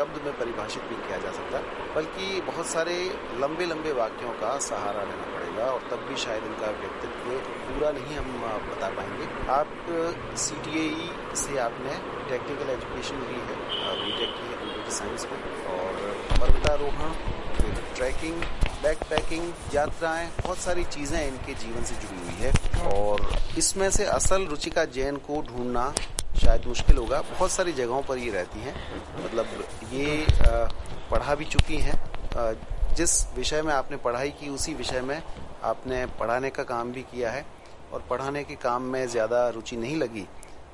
शब्द में परिभाषित नहीं किया जा सकता, बल्कि बहुत सारे लंबे लंबे वाक्यों का सहारा लेना पड़ेगा, और तब भी शायद इनका व्यक्तित्व पूरा नहीं हम बता पाएँगे। आप सी e से आपने टेक्निकल एजुकेशन ली है बीटेक की है कंप्यूटर साइंस में, और पर्वतारोहण ट्रैकिंग बैक पैकिंग यात्राएँ, बहुत सारी चीज़ें इनके जीवन से जुड़ी हुई है, और इसमें से असल रुचिका जैन को ढूंढना शायद मुश्किल होगा। बहुत सारी जगहों पर ये रहती हैं। मतलब ये पढ़ा भी चुकी हैं। जिस विषय में आपने पढ़ाई की, उसी विषय में आपने पढ़ाने का काम भी किया है। और पढ़ाने के काम में ज़्यादा रुचि नहीं लगी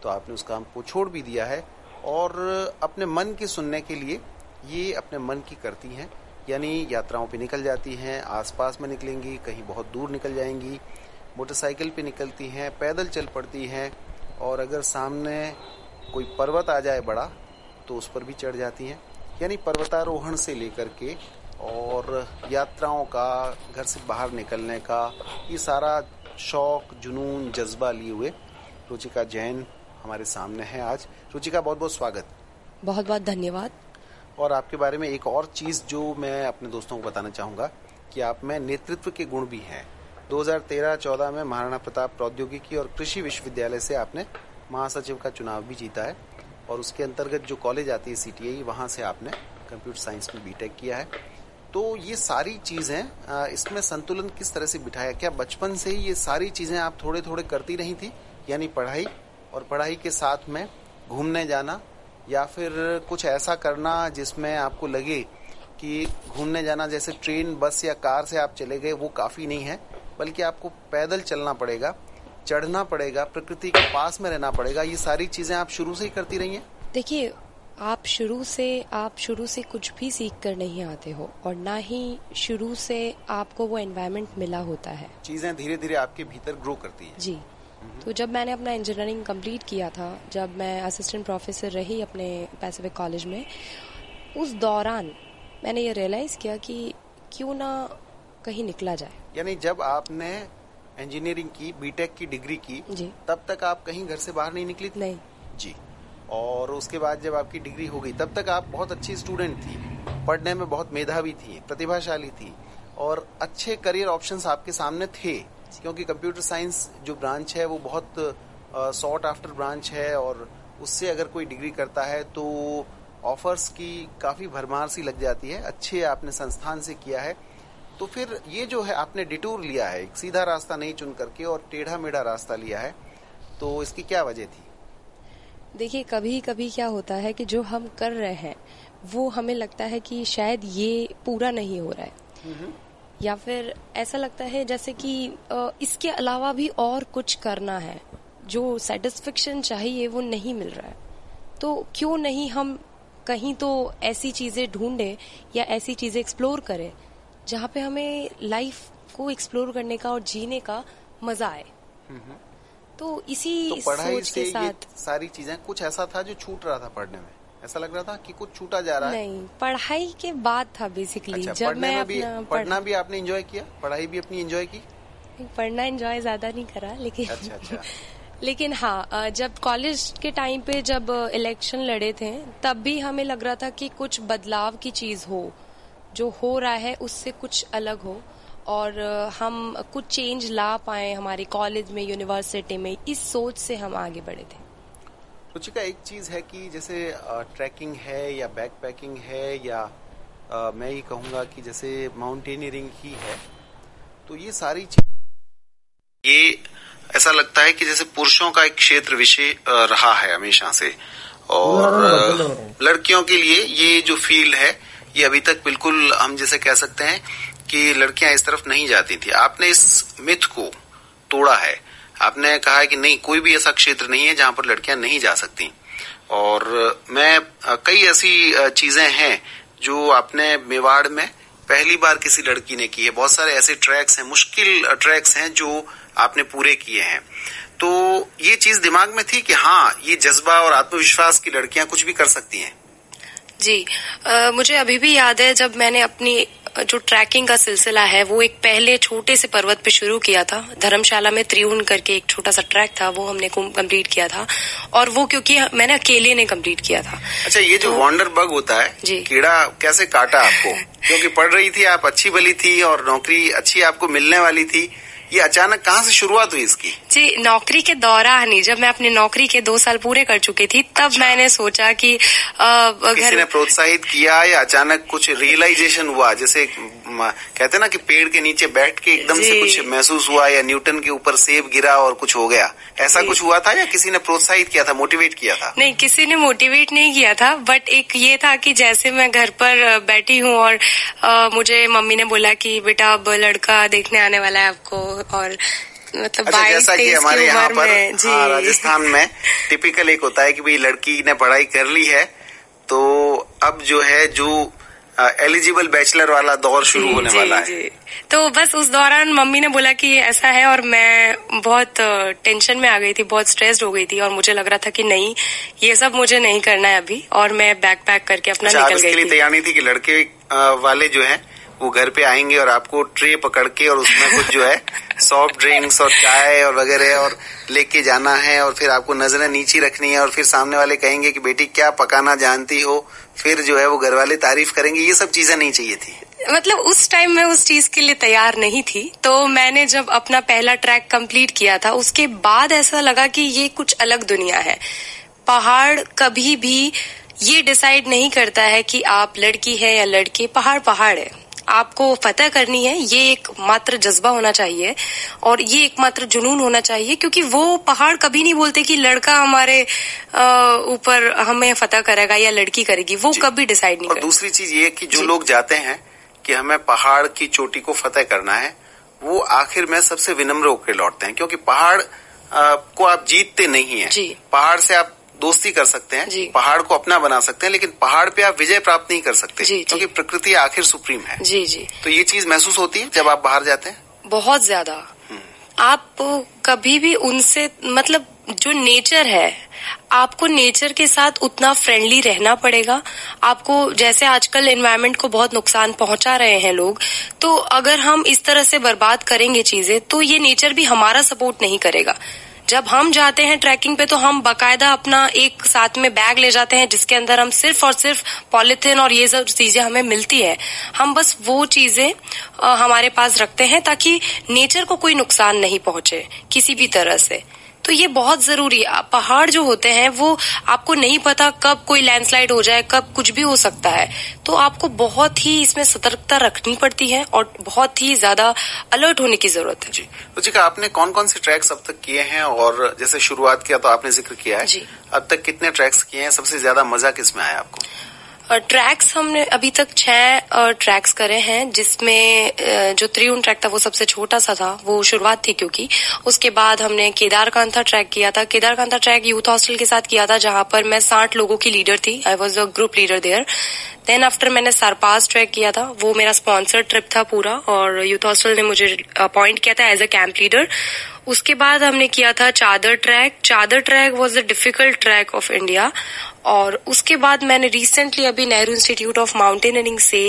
तो आपने उस काम को छोड़ भी दिया है। और अपने मन की सुनने के लिए ये अपने मन की करती हैं। यानी यात्राओं पे निकल जाती हैं, आसपास में निकलेंगी, कहीं बहुत दूर निकल जाएँगी, मोटरसाइकिल पे निकलती हैं, पैदल चल पड़ती हैं। और अगर सामने कोई पर्वत आ जाए बड़ा तो उस पर भी चढ़ जाती हैं। यानी पर्वतारोहण से लेकर के और यात्राओं का घर से बाहर निकलने का ये सारा शौक जुनून जज्बा लिए हुए रुचिका जैन हमारे सामने है आज। रुचिका बहुत बहुत स्वागत। बहुत बहुत धन्यवाद। और आपके बारे में एक और चीज़ जो मैं अपने दोस्तों को बताना चाहूँगा कि आप में नेतृत्व के गुण भी हैं। 2013-14 में महाराणा प्रताप प्रौद्योगिकी और कृषि विश्वविद्यालय से आपने महासचिव का चुनाव भी जीता है और उसके अंतर्गत जो कॉलेज आती है सीटीआई वहाँ से आपने कंप्यूटर साइंस में बीटेक किया है। तो ये सारी चीज़ें इसमें संतुलन किस तरह से बिठाया? क्या बचपन से ही ये सारी चीज़ें आप थोड़े थोड़े करती रही थी? यानी पढ़ाई और पढ़ाई के साथ में घूमने जाना या फिर कुछ ऐसा करना जिसमें आपको लगे कि घूमने जाना, जैसे ट्रेन, बस या कार से आप चले गए, वो काफ़ी नहीं है। बल्कि आपको पैदल चलना पड़ेगा चढ़ना पड़ेगा प्रकृति के पास में रहना पड़ेगा ये सारी चीज़ें आप शुरू से ही करती रही हैं देखिए आप शुरू से आप शुरू से कुछ भी सीख कर नहीं आते हो और ना ही शुरू से आपको वो एनवायरमेंट मिला होता है। चीज़ें धीरे धीरे आपके भीतर ग्रो करती है। जी। तो जब मैंने अपना इंजीनियरिंग कंप्लीट किया था जब मैं असिस्टेंट प्रोफेसर रही अपने पैसिफिक कॉलेज में उस दौरान मैंने ये रियलाइज़ किया कि क्यों ना कहीं निकला जाए। यानी जब आपने इंजीनियरिंग की बीटेक की डिग्री की जी। तब तक आप कहीं घर से बाहर नहीं निकली थी? नहीं। जी। और उसके बाद जब आपकी डिग्री हो गई तब तक आप बहुत अच्छी स्टूडेंट थी पढ़ने में बहुत मेधावी थी प्रतिभाशाली थी और अच्छे करियर ऑप्शंस आपके सामने थे क्योंकि कंप्यूटर साइंस जो ब्रांच है वो बहुत सॉर्ट आफ्टर ब्रांच है और उससे अगर कोई डिग्री करता है तो ऑफर्स की काफ़ी भरमार सी लग जाती है। अच्छे आपने संस्थान से किया है तो फिर ये जो है आपने डिटूर लिया है एक सीधा रास्ता नहीं चुन करके और टेढ़ा मेढ़ा रास्ता लिया है तो इसकी क्या वजह थी? देखिए कभी कभी क्या होता है कि जो हम कर रहे हैं वो हमें लगता है कि शायद ये पूरा नहीं हो रहा है। या फिर ऐसा लगता है जैसे कि इसके अलावा भी और कुछ करना है जो सेटिस्फेक्शन चाहिए वो नहीं मिल रहा है। तो क्यों नहीं हम कहीं तो ऐसी चीज़ें ढूंढे या ऐसी चीज़ें एक्सप्लोर करें जहाँ पे हमें लाइफ को एक्सप्लोर करने का और जीने का मज़ा आए। तो इसी तो पढ़ाई सोच के साथ सारी चीज़ें कुछ ऐसा था जो छूट रहा था पढ़ने में? ऐसा लग रहा था कि कुछ छूटा जा रहा है? नहीं पढ़ाई के बाद था बेसिकली अच्छा, जब मैं भी, अपना पढ़ना भी आपने एंजॉय किया? पढ़ाई भी अपनी एंजॉय की? पढ़ना एंजॉय ज़्यादा नहीं करा लेकिन अच्छा, अच्छा. लेकिन हाँ जब कॉलेज के टाइम पे जब इलेक्शन लड़े थे तब भी हमें लग रहा था कि कुछ बदलाव की चीज़ हो। जो हो रहा है उससे कुछ अलग हो और हम कुछ चेंज ला पाए हमारे कॉलेज में यूनिवर्सिटी में इस सोच से हम आगे बढ़े थे। रुचिका एक चीज़ है कि जैसे ट्रैकिंग है या बैक पैकिंग है या आ, मैं ये कहूँगा कि जैसे माउंटेनियरिंग ही है तो ये सारी चीज़ ये ऐसा लगता है कि जैसे पुरुषों का एक क्षेत्र विषय रहा है हमेशा से। और लड़कियों के लिए ये जो फ़ील्ड है ये अभी तक बिल्कुल हम जैसे कह सकते हैं कि लड़कियाँ इस तरफ़ नहीं जाती थी। आपने इस मिथ को तोड़ा है। आपने कहा है कि नहीं, कोई भी ऐसा क्षेत्र नहीं है जहाँ पर लड़कियाँ नहीं जा सकती। और मैं, कई ऐसी चीज़ें हैं जो आपने मेवाड़ में पहली बार किसी लड़की ने की है। बहुत सारे ऐसे ट्रैक्स हैं, मुश्किल ट्रैक्स हैं जो आपने पूरे किए हैं। तो ये चीज़ दिमाग में थी कि हाँ ये जज्बा और आत्मविश्वास की लड़कियाँ कुछ भी कर सकती हैं। जी आ, मुझे अभी भी याद है जब मैंने अपनी जो ट्रैकिंग का सिलसिला है वो एक पहले छोटे से पर्वत पे शुरू किया था। धर्मशाला में त्रिउन करके एक छोटा सा ट्रैक था वो हमने कंप्लीट किया था। और वो क्योंकि मैंने अकेले ने कंप्लीट किया था। अच्छा ये जो तो, वॉन्डर बग होता है जी। कीड़ा कैसे काटा आपको? क्योंकि पढ़ रही थी आप अच्छी बली थी और नौकरी अच्छी आपको मिलने वाली थी। ये अचानक कहाँ से शुरुआत हुई इसकी जी नौकरी के दौरान ही जब मैं अपनी नौकरी के दो साल पूरे कर चुकी थी तब अच्छा। मैंने सोचा कि घर ने प्रोत्साहित किया या अचानक कुछ रियलाइजेशन हुआ जैसे कहते ना कि पेड़ के नीचे बैठ के एकदम से कुछ महसूस हुआ या न्यूटन के ऊपर सेब गिरा और कुछ हो गया। ऐसा कुछ हुआ था या किसी ने प्रोत्साहित किया था मोटिवेट किया था? नहीं किसी ने मोटिवेट नहीं किया था बट एक ये था कि जैसे मैं घर पर बैठी हूँ और आ, मुझे मम्मी ने बोला कि बेटा अब लड़का देखने आने वाला है आपको और मतलब अच्छा, जैसा कि हमारे यहाँ पर हाँ, राजस्थान में टिपिकल एक होता है कि भाई लड़की ने पढ़ाई कर ली है तो अब जो है जो एलिजिबल बैचलर वाला दौर शुरू होने जी, वाला है। तो बस उस दौरान मम्मी ने बोला कि ऐसा है और मैं बहुत टेंशन में आ गई थी बहुत स्ट्रेस्ड हो गई थी और मुझे लग रहा था कि नहीं ये सब मुझे नहीं करना है अभी और मैं बैक पैक करके अपना अच्छा, निकल गई थी। तैयारी थी कि लड़के वाले जो है वो घर पे आएँगे और आपको ट्रे पकड़ के और उसमें कुछ जो है सॉफ्ट ड्रिंक्स और चाय और वगैरह और लेके जाना है और फिर आपको नज़रें नीची रखनी है और फिर सामने वाले कहेंगे कि बेटी क्या पकाना जानती हो? फिर जो है वो घर वाले तारीफ़ करेंगे। ये सब चीज़ें नहीं चाहिए थी। मतलब उस टाइम मैं उस चीज़ के लिए तैयार नहीं थी। तो मैंने जब अपना पहला ट्रैक कंप्लीट किया था उसके बाद ऐसा लगा कि ये कुछ अलग दुनिया है। पहाड़ कभी भी ये डिसाइड नहीं करता है कि आप लड़की है या लड़के पहाड़ पहाड़ है। आपको फतह करनी है ये एक मात्र जज्बा होना चाहिए और ये एक मात्र जुनून होना चाहिए क्योंकि वो पहाड़ कभी नहीं बोलते कि लड़का हमारे ऊपर हमें फतह करेगा या लड़की करेगी वो कभी डिसाइड नहीं और दूसरी चीज़ ये कि जो लोग जाते हैं कि हमें पहाड़ की चोटी को फतेह करना है वो आखिर में सबसे विनम्र होकर लौटते हैं क्योंकि पहाड़ को आप जीतते नहीं है। पहाड़ से आप दोस्ती कर सकते हैं पहाड़ को अपना बना सकते हैं लेकिन पहाड़ पे आप विजय प्राप्त नहीं कर सकते क्योंकि प्रकृति आखिर सुप्रीम है। जी जी। तो ये चीज़ महसूस होती है जब आप बाहर जाते हैं? बहुत ज़्यादा। हम्म। आप कभी भी उनसे मतलब जो नेचर है आपको नेचर के साथ उतना फ्रेंडली रहना पड़ेगा। आपको जैसे आजकल एनवायरमेंट को बहुत नुकसान पहुँचा रहे हैं लोग तो अगर हम इस तरह से बर्बाद करेंगे चीज़ें तो ये नेचर भी हमारा सपोर्ट नहीं करेगा। जब हम जाते हैं ट्रैकिंग पे तो हम बाकायदा अपना एक साथ में बैग ले जाते हैं, जिसके अंदर हम सिर्फ़ और सिर्फ़ पॉलिथिन और ये सब चीज़ें हमें मिलती है। हम बस वो चीज़ें हमारे पास रखते हैं ताकि नेचर को कोई नुकसान नहीं पहुँचे, किसी भी तरह से। तो ये बहुत ज़रूरी है। पहाड़ जो होते हैं वो आपको नहीं पता कब कोई लैंडस्लाइड हो जाए कब कुछ भी हो सकता है। तो आपको बहुत ही इसमें सतर्कता रखनी पड़ती है और बहुत ही ज़्यादा अलर्ट होने की ज़रूरत है। जी। रुचिका आपने कौन कौन से ट्रैक्स अब तक किए हैं? और जैसे शुरुआत किया तो आपने ज़िक्र किया है। जी। अब तक कितने ट्रैक्स किए हैं? सबसे ज़्यादा मज़ा किसमें आया आपको? ट्रैक्स हमने अभी तक छह ट्रैक्स करे हैं, जिसमें जो त्रिउन ट्रैक था वो सबसे छोटा सा था, वो शुरुआत थी क्योंकि उसके बाद हमने केदारकांथा ट्रैक किया था। केदारकांथा ट्रैक यूथ हॉस्टल के साथ किया था, जहाँ पर मैं साठ लोगों की लीडर थी। I was a group leader there then after मैंने सरपास ट्रैक किया था, वो मेरा स्पॉन्सर ट्रिप था पूरा, और यूथ हॉस्टल ने मुझे अपॉइंट किया था एज अ कैंप लीडर उसके बाद हमने किया था Chadar track. Chadar track was the difficult track of India और उसके बाद मैंने रिसेंटली अभी नेहरू इंस्टीट्यूट ऑफ़ माउंटेनियरिंग से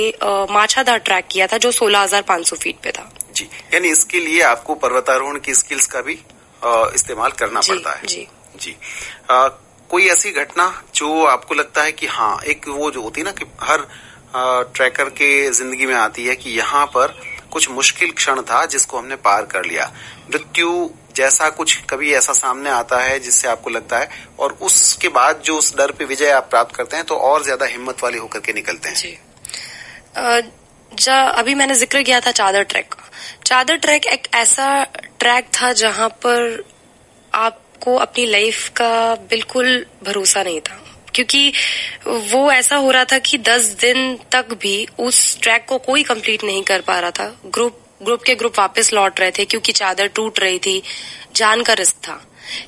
माछाधार ट्रैक किया था जो सोलह हज़ार पाँच सौ फीट पे था। जी यानी इसके लिए आपको पर्वतारोहण की स्किल्स का भी इस्तेमाल करना जी, पड़ता है। जी। जी। आ, कोई ऐसी घटना जो आपको लगता है कि हाँ एक वो जो होती है ना कि हर ट्रैकर के ज़िंदगी में आती है कि यहाँ पर कुछ मुश्किल क्षण था जिसको हमने पार कर लिया। मृत्यु जैसा कुछ कभी ऐसा सामने आता है जिससे आपको लगता है, और उसके बाद जो उस डर पे विजय आप प्राप्त करते हैं तो और ज़्यादा हिम्मत वाले होकर के निकलते हैं। जी। जा, अभी मैंने ज़िक्र किया था चादर ट्रैक का। चादर ट्रैक एक ऐसा ट्रैक था जहाँ पर आपको अपनी लाइफ का बिल्कुल भरोसा नहीं था। क्योंकि वो ऐसा हो रहा था कि दस दिन तक भी उस ट्रैक को कोई कंप्लीट नहीं कर पा रहा था। ग्रुप ग्रुप के ग्रुप वापस लौट रहे थे क्योंकि चादर टूट रही थी, जान का रिस्क था।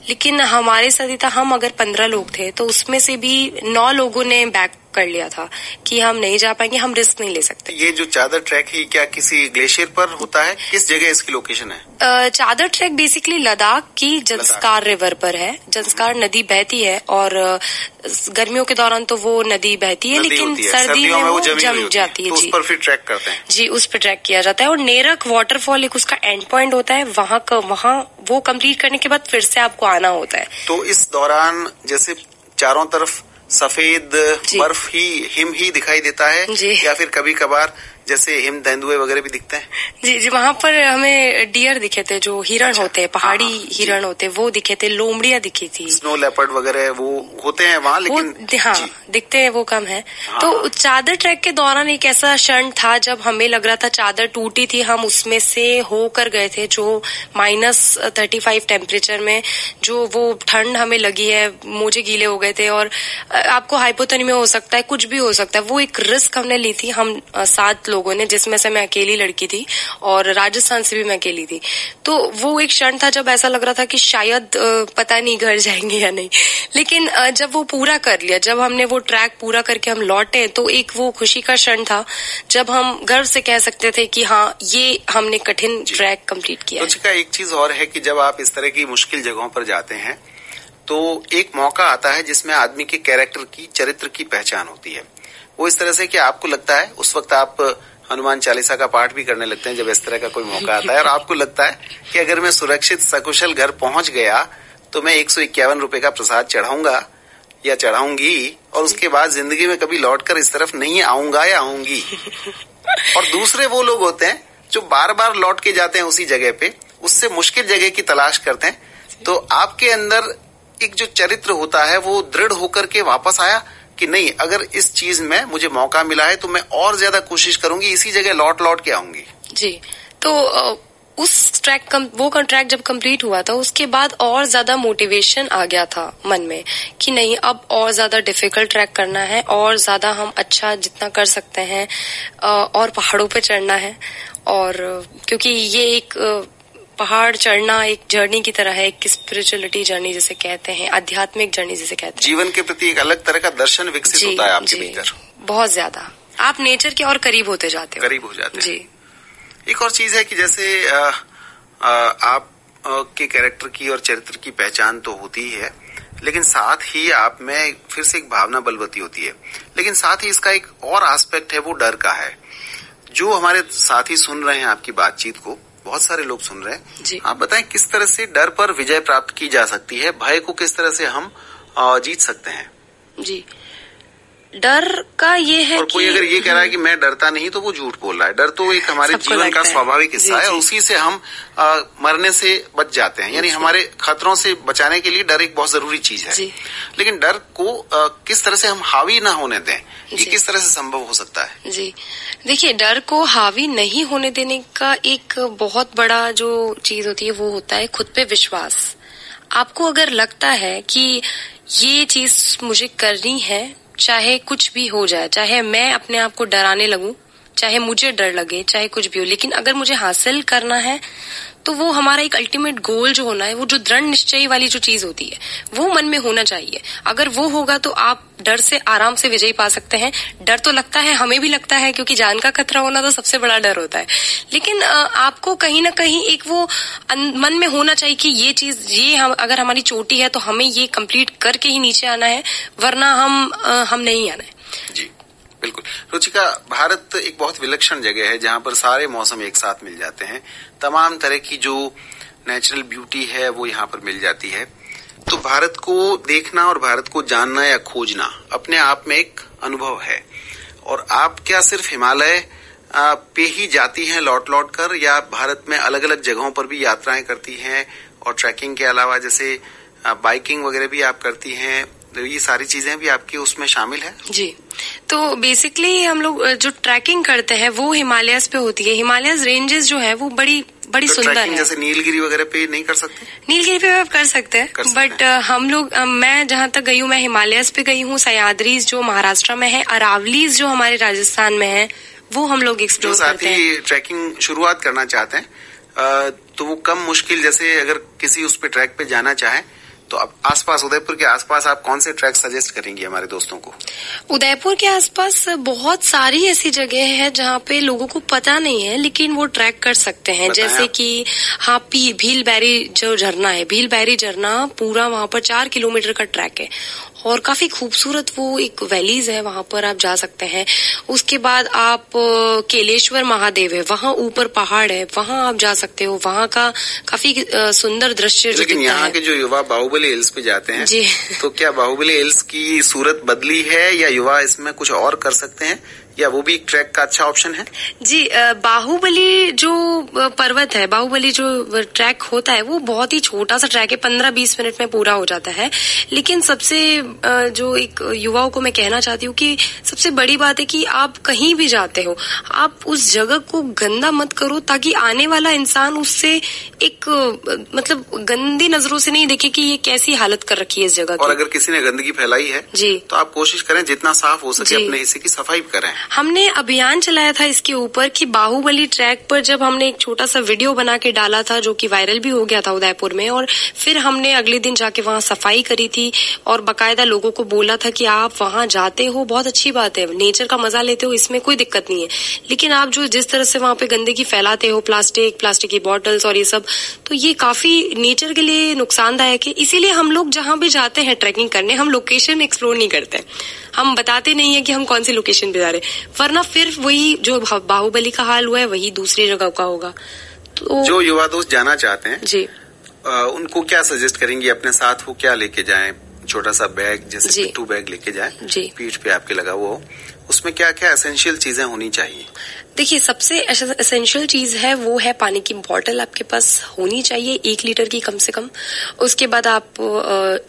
लेकिन हमारे साथ ही था, हम अगर पंद्रह लोग थे तो उसमें से भी नौ लोगों ने बैक कर लिया था कि हम नहीं जा पाएँगे हम रिस्क नहीं ले सकते। ये जो चादर ट्रैक है क्या किसी ग्लेशियर पर होता है? किस जगह इसकी लोकेशन है? चादर ट्रैक बेसिकली लद्दाख की जंस्कार रिवर पर है। जंस्कार नदी बहती है और गर्मियों के दौरान तो वो नदी बहती है लेकिन है। सर्दी में वो जम जाती है तो जी। उस पर फिर ट्रैक करते हैं। जी उस पर ट्रैक किया जाता है और नेरक वाटरफॉल एक उसका एंड पॉइंट होता है। वहाँ वहाँ वो कंप्लीट करने के बाद फिर से आपको आना होता है। तो इस दौरान जैसे चारों तरफ़ सफ़ेद बर्फ़ ही हिम ही दिखाई देता है या फिर कभी कभार जैसे हिम तेंदुए वगैरह भी दिखते हैं। जी जी वहाँ पर हमें डियर दिखे थे जो हिरण अच्छा, होते हैं पहाड़ी हाँ, हाँ हिरण होते हैं वो दिखे थे लोमड़िया दिखी थी। स्नो लेपर्ड वगैरह वो होते हैं वहाँ लेकिन हाँ दिखते हैं वो कम है। हाँ, तो चादर ट्रैक के दौरान एक ऐसा क्षण था जब हमें लग रहा था चादर टूटी थी हम उसमें से होकर गए थे जो माइनस थर्टी फाइव टेम्परेचर में जो वो ठंड हमें लगी है मोजे गीले हो गए थे और आपको हाइपोथेनिया हो सकता है, कुछ भी हो सकता है। वो एक रिस्क हमने ली थी, हम सात लोगों ने, जिसमें से मैं अकेली लड़की थी और राजस्थान से भी मैं अकेली थी। तो वो एक क्षण था जब ऐसा लग रहा था कि शायद पता नहीं घर जाएँगे या नहीं। लेकिन जब वो पूरा कर लिया, जब हमने वो ट्रैक पूरा करके हम लौटे तो एक वो खुशी का क्षण था, जब हम गर्व से कह सकते थे कि हाँ ये हमने कठिन ट्रैक कंप्लीट किया का एक चीज़ और है कि जब आप इस तरह की मुश्किल जगहों पर जाते हैं तो एक मौका आता है जिसमें आदमी के कैरेक्टर की, चरित्र की पहचान होती है। वो इस तरह से कि आपको लगता है, उस वक्त आप, हनुमान चालीसा का पाठ भी करने लगते हैं जब इस तरह का कोई मौका आता है और आपको लगता है कि अगर मैं सुरक्षित, सकुशल घर पहुँच गया तो मैं एक सौ इक्यावन रुपये का प्रसाद चढ़ाऊँगा या चढ़ाऊँगी और उसके बाद ज़िंदगी में कभी लौटकर इस तरफ़ नहीं आऊँगा या आऊँगी। और दूसरे वो लोग होते हैं जो बार बार लौट के जाते हैं उसी जगह पे, उससे मुश्किल जगह की तलाश करते हैं। तो आपके अंदर एक जो चरित्र होता है, वो दृढ़ होकर के वापस आया कि नहीं, अगर इस चीज़ में मुझे मौका मिला है तो मैं और ज़्यादा कोशिश करूँगी, इसी जगह लौट लौट के आऊँगी। जी। तो उस ट्रैक वो ट्रैक जब कंप्लीट हुआ था, उसके बाद और ज़्यादा मोटिवेशन आ गया था मन में कि नहीं, अब और ज़्यादा डिफ़िकल्ट ट्रैक करना है, और ज़्यादा हम अच्छा जितना कर सकते हैं और पहाड़ों पे चढ़ना है। और, क्योंकि ये एक पहाड़ चढ़ना एक जर्नी की तरह है एक स्पिरिचुअलिटी जर्नी जिसे कहते हैं आध्यात्मिक जर्नी जिसे कहते हैं। जीवन के प्रति एक अलग तरह का दर्शन विकसित होता है आपके भीतर। बहुत ज़्यादा। आप नेचर के और करीब होते जाते हो। करीब हो जाते जी। एक और चीज़ है कि जैसे आ, आ, आप आ, के कैरेक्टर की और चरित्र की पहचान तो होती ही है लेकिन साथ ही आप में फिर से एक भावना बलवती होती है। लेकिन साथ ही इसका एक और एस्पेक्ट है वो डर का है। जो हमारे साथी सुन रहे हैं आपकी बातचीत को बहुत सारे लोग सुन रहे हैं। जी। आप बताएँ किस तरह से डर पर विजय प्राप्त की जा सकती है? भय को किस तरह से हम जीत सकते हैं? जी। डर का ये है और कोई अगर ये कह रहा है कि मैं डरता नहीं तो वो झूठ बोल रहा है। डर तो एक हमारे जीवन का स्वाभाविक हिस्सा है उसी से हम आ, मरने से बच जाते हैं। यानी हमारे खतरों से बचाने के लिए डर एक बहुत ज़रूरी चीज़ है। लेकिन डर को आ, किस तरह से हम हावी ना होने दें ये किस तरह से संभव हो सकता है? जी। देखिए डर को हावी नहीं होने देने का एक बहुत बड़ा जो चीज़ होती है वो होता है खुद पे विश्वास। आपको अगर लगता है कि ये चीज़ मुझे करनी है चाहे कुछ भी हो जाए, चाहे मैं अपने आप को डराने लगूं, चाहे मुझे डर लगे, चाहे कुछ भी हो, लेकिन अगर मुझे हासिल करना है तो वो हमारा एक अल्टीमेट गोल जो होना है, वो जो दृढ़ निश्चय वाली जो चीज़ होती है, वो मन में होना चाहिए। अगर वो होगा तो आप डर से, आराम से विजय पा सकते हैं। डर तो लगता है, हमें भी लगता है, क्योंकि जान का खतरा होना तो सबसे बड़ा डर होता है। लेकिन आपको कहीं ना कहीं एक वो मन में होना चाहिए कि ये चीज़, ये हम, अगर हमारी चोटी है तो हमें ये कंप्लीट करके ही नीचे आना है, वरना हम हम नहीं आना है। जी। बिल्कुल। रुचिका, भारत एक बहुत विलक्षण जगह है जहाँ पर सारे मौसम एक साथ मिल जाते हैं। तमाम तरह की जो नेचुरल ब्यूटी है, वो यहाँ पर मिल जाती है। तो भारत को देखना और भारत को जानना या खोजना अपने आप में एक अनुभव है। और आप क्या सिर्फ़ हिमालय पे ही जाती हैं लौट लौट कर, या भारत में अलग अलग जगहों पर भी यात्राएँ करती हैं और ट्रैकिंग के अलावा जैसे बाइकिंग वगैरह भी आप करती हैं? ये सारी चीज़ें भी आपकी उसमें शामिल है? जी। तो बेसिकली हम लोग जो ट्रैकिंग करते हैं वो हिमालयस पे होती है। हिमालयस रेंजेस जो है वो बड़ी बड़ी तो सुंदर है। जैसे नीलगिरी वगैरह पे नहीं कर सकते? नीलगिरी पे आप कर सकते हैं बट हम लोग मैं जहाँ तक गई हूँ मैं हिमालयस पे गई हूँ सयाद्रीज जो महाराष्ट्र में है अरावलीज जो हमारे राजस्थान में है वो हम लोग एक्सप्लोर करते हैं ट्रैकिंग शुरुआत करना चाहते हैं तो वो कम मुश्किल जैसे अगर किसी उस पे ट्रैक पे जाना चाहे तो अब आसपास उदयपुर के आसपास आप कौन से ट्रैक सजेस्ट करेंगे हमारे दोस्तों को? उदयपुर के आसपास बहुत सारी ऐसी जगह है जहाँ पे लोगों को पता नहीं है लेकिन वो ट्रैक कर सकते हैं। जैसे कि हाँ भील बैरी जो झरना है भील बैरी झरना पूरा वहाँ पर चार किलोमीटर का ट्रैक है। और काफ़ी खूबसूरत वो एक वैलीज है वहाँ पर आप जा सकते हैं। उसके बाद आप केलेश्वर महादेव है वहाँ ऊपर पहाड़ है वहाँ आप जा सकते हो। वहाँ का काफ़ी सुंदर दृश्य लेकिन यहाँ के जो युवा बाहुबली हिल्स पे जाते हैं जी। तो क्या बाहुबली हिल्स की सूरत बदली है या युवा इसमें कुछ और कर सकते हैं? या वो भी एक ट्रैक का अच्छा ऑप्शन है? जी बाहुबली जो पर्वत है बाहुबली जो ट्रैक होता है वो बहुत ही छोटा सा ट्रैक है पंद्रह बीस मिनट में पूरा हो जाता है। लेकिन सबसे जो एक युवाओं को मैं कहना चाहती हूँ कि सबसे बड़ी बात है कि आप कहीं भी जाते हो आप उस जगह को गंदा मत करो ताकि आने वाला इंसान उससे एक मतलब गंदी नज़रों से नहीं देखे कि ये कैसी हालत कर रखी है इस जगह और अगर किसी ने गंदगी फैलाई है जी। तो आप कोशिश करें जितना साफ़ हो सके अपने हिस्से की सफ़ाई करें। हमने अभियान चलाया था इसके ऊपर कि बाहुबली ट्रैक पर जब हमने एक छोटा सा वीडियो बना के डाला था, जो कि वायरल भी हो गया था उदयपुर में, और फिर हमने अगले दिन जाके वहाँ सफ़ाई करी थी, और बाकायदा लोगों को बोला था कि आप वहाँ जाते हो, बहुत अच्छी बात है, नेचर का मज़ा लेते हो, इसमें कोई दिक्कत नहीं है। लेकिन आप जो जिस तरह से वहाँ पे गंदगी फैलाते हो, प्लास्टिक प्लास्टिक की बॉटल्स और ये सब तो ये काफ़ी नेचर के लिए नुकसानदायक है। इसीलिए हम लोग जहाँ भी जाते हैं ट्रैकिंग करने, हम लोकेशन एक्सप्लोर नहीं करते। हम बताते नहीं है कि हम कौन सी लोकेशन पे जा रहे वरना फिर वही जो बाहुबली का हाल हुआ है वही दूसरी जगह का होगा। तो जो युवा दोस्त जाना चाहते हैं जी। आ, उनको क्या सजेस्ट करेंगे? अपने साथ वो क्या लेके जाए? छोटा सा बैग जैसे टू बैग लेके जाए? पीठ पे आपके लगा हुआ हो। उसमें क्या क्या एसेंशियल चीज़ें होनी चाहिए? देखिए सबसे एसेंशियल चीज़ है वो है पानी की बॉटल आपके पास होनी चाहिए एक लीटर की कम से कम। उसके बाद आप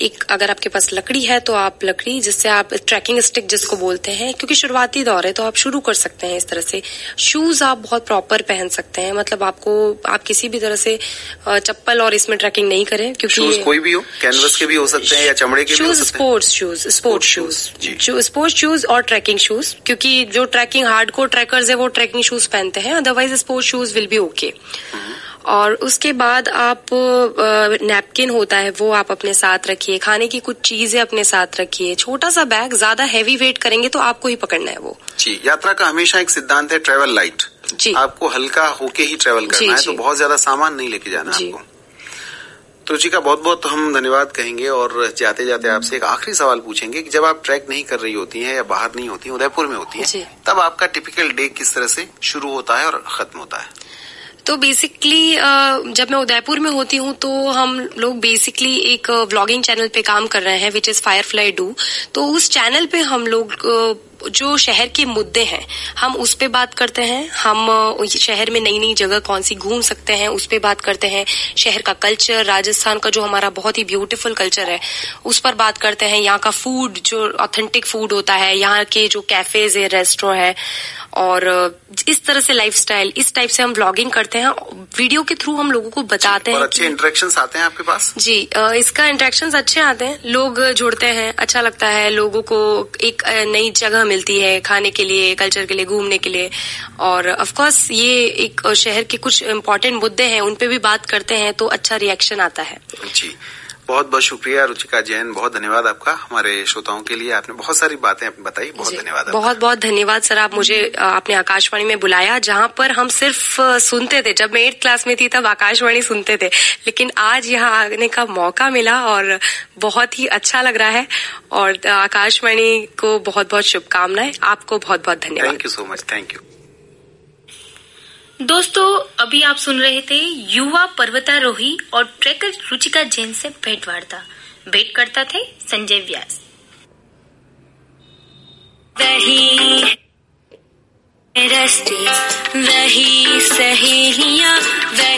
एक अगर आपके पास लकड़ी है तो आप लकड़ी जिससे आप ट्रैकिंग स्टिक जिसको बोलते हैं क्योंकि शुरुआती दौर है तो आप शुरू कर सकते हैं इस तरह से। शूज़ आप बहुत प्रॉपर पहन सकते हैं मतलब आपको आप किसी भी तरह से चप्पल और इसमें ट्रैकिंग नहीं करें क्योंकि शूज़ कोई भी हो कैनवस के भी हो सकते हैं या चमड़े के shoes sports shoes sports shoes sports shoes और ट्रैकिंग शूज़ क्योंकि जो ट्रैकिंग हार्ड कोर ट्रैकर्स है वो ट्रैकिंग ट्रैकिंग शूज़ पहनते हैं otherwise sports shoes will be okay और उसके बाद आप नैपकिन होता है वो आप अपने साथ रखिए खाने की कुछ चीज़ें अपने साथ रखिए। छोटा सा बैग ज़्यादा हैवी वेट करेंगे तो आपको ही पकड़ना है वो। जी यात्रा का हमेशा एक सिद्धांत है ट्रेवल लाइट जी। आपको हल्का होके ही ट्रेवल करना जी, है जी. तो बहुत ज़्यादा सामान नहीं लेके जाना आपको। तो रुचि का बहुत बहुत हम धन्यवाद कहेंगे और जाते जाते आपसे एक आखिरी सवाल पूछेंगे कि जब आप ट्रैक नहीं कर रही होती हैं या बाहर नहीं होती उदयपुर में होती हैं तब आपका टिपिकल डे किस तरह से शुरू होता है और खत्म होता है? तो बेसिकली जब मैं उदयपुर में होती हूँ तो हम लोग बेसिकली एक व्लॉगिंग चैनल पे काम कर रहे हैं विच इज़ फायरफ्लाई डू तो उस चैनल पे हम लोग जो शहर के मुद्दे हैं हम उस पे बात करते हैं। हम शहर में नई नई जगह कौन सी घूम सकते हैं उस पर बात करते हैं। शहर का कल्चर राजस्थान का जो हमारा बहुत ही ब्यूटीफुल कल्चर है उस पर बात करते हैं। यहाँ का फ़ूड जो ऑथेंटिक फ़ूड होता है यहाँ के जो कैफेज है रेस्टोरेंट है और इस तरह से लाइफस्टाइल इस टाइप से हम ब्लॉगिंग करते हैं। वीडियो के थ्रू हम लोगों को बताते हैं अच्छे इंटरेक्शन आते हैं आपके पास? जी इसका इंटरेक्शन अच्छे आते हैं। लोग जुड़ते हैं अच्छा लगता है। लोगों को एक नई जगह मिलती है खाने के लिए कल्चर के लिए, घूमने के लिए। और ऑफकोर्स ये एक शहर के कुछ इम्पोर्टेंट मुद्दे हैं, उन पे भी बात करते हैं तो अच्छा रिएक्शन आता है। जी। बहुत बहुत शुक्रिया रुचिका जैन बहुत धन्यवाद आपका हमारे श्रोताओं के लिए। आपने बहुत सारी बातें बताई बहुत धन्यवाद बहुत बहुत धन्यवाद सर आप मुझे आपने आकाशवाणी में बुलाया जहाँ पर हम सिर्फ़ सुनते थे। जब मैं एट्थ क्लास में थी तब आकाशवाणी सुनते थे। लेकिन आज यहाँ आने का मौका मिला और बहुत ही अच्छा लग रहा है और आकाशवाणी को बहुत बहुत शुभकामनाएँ। आपको बहुत बहुत धन्यवाद। Thank you so much thank you दोस्तों, अभी आप सुन रहे थे युवा पर्वतारोही और ट्रेकर रुचिका जैन से भेंट वार्ता भेंट करता थे संजय व्यास। वही रस्ते, वही सहेलियाँ, वही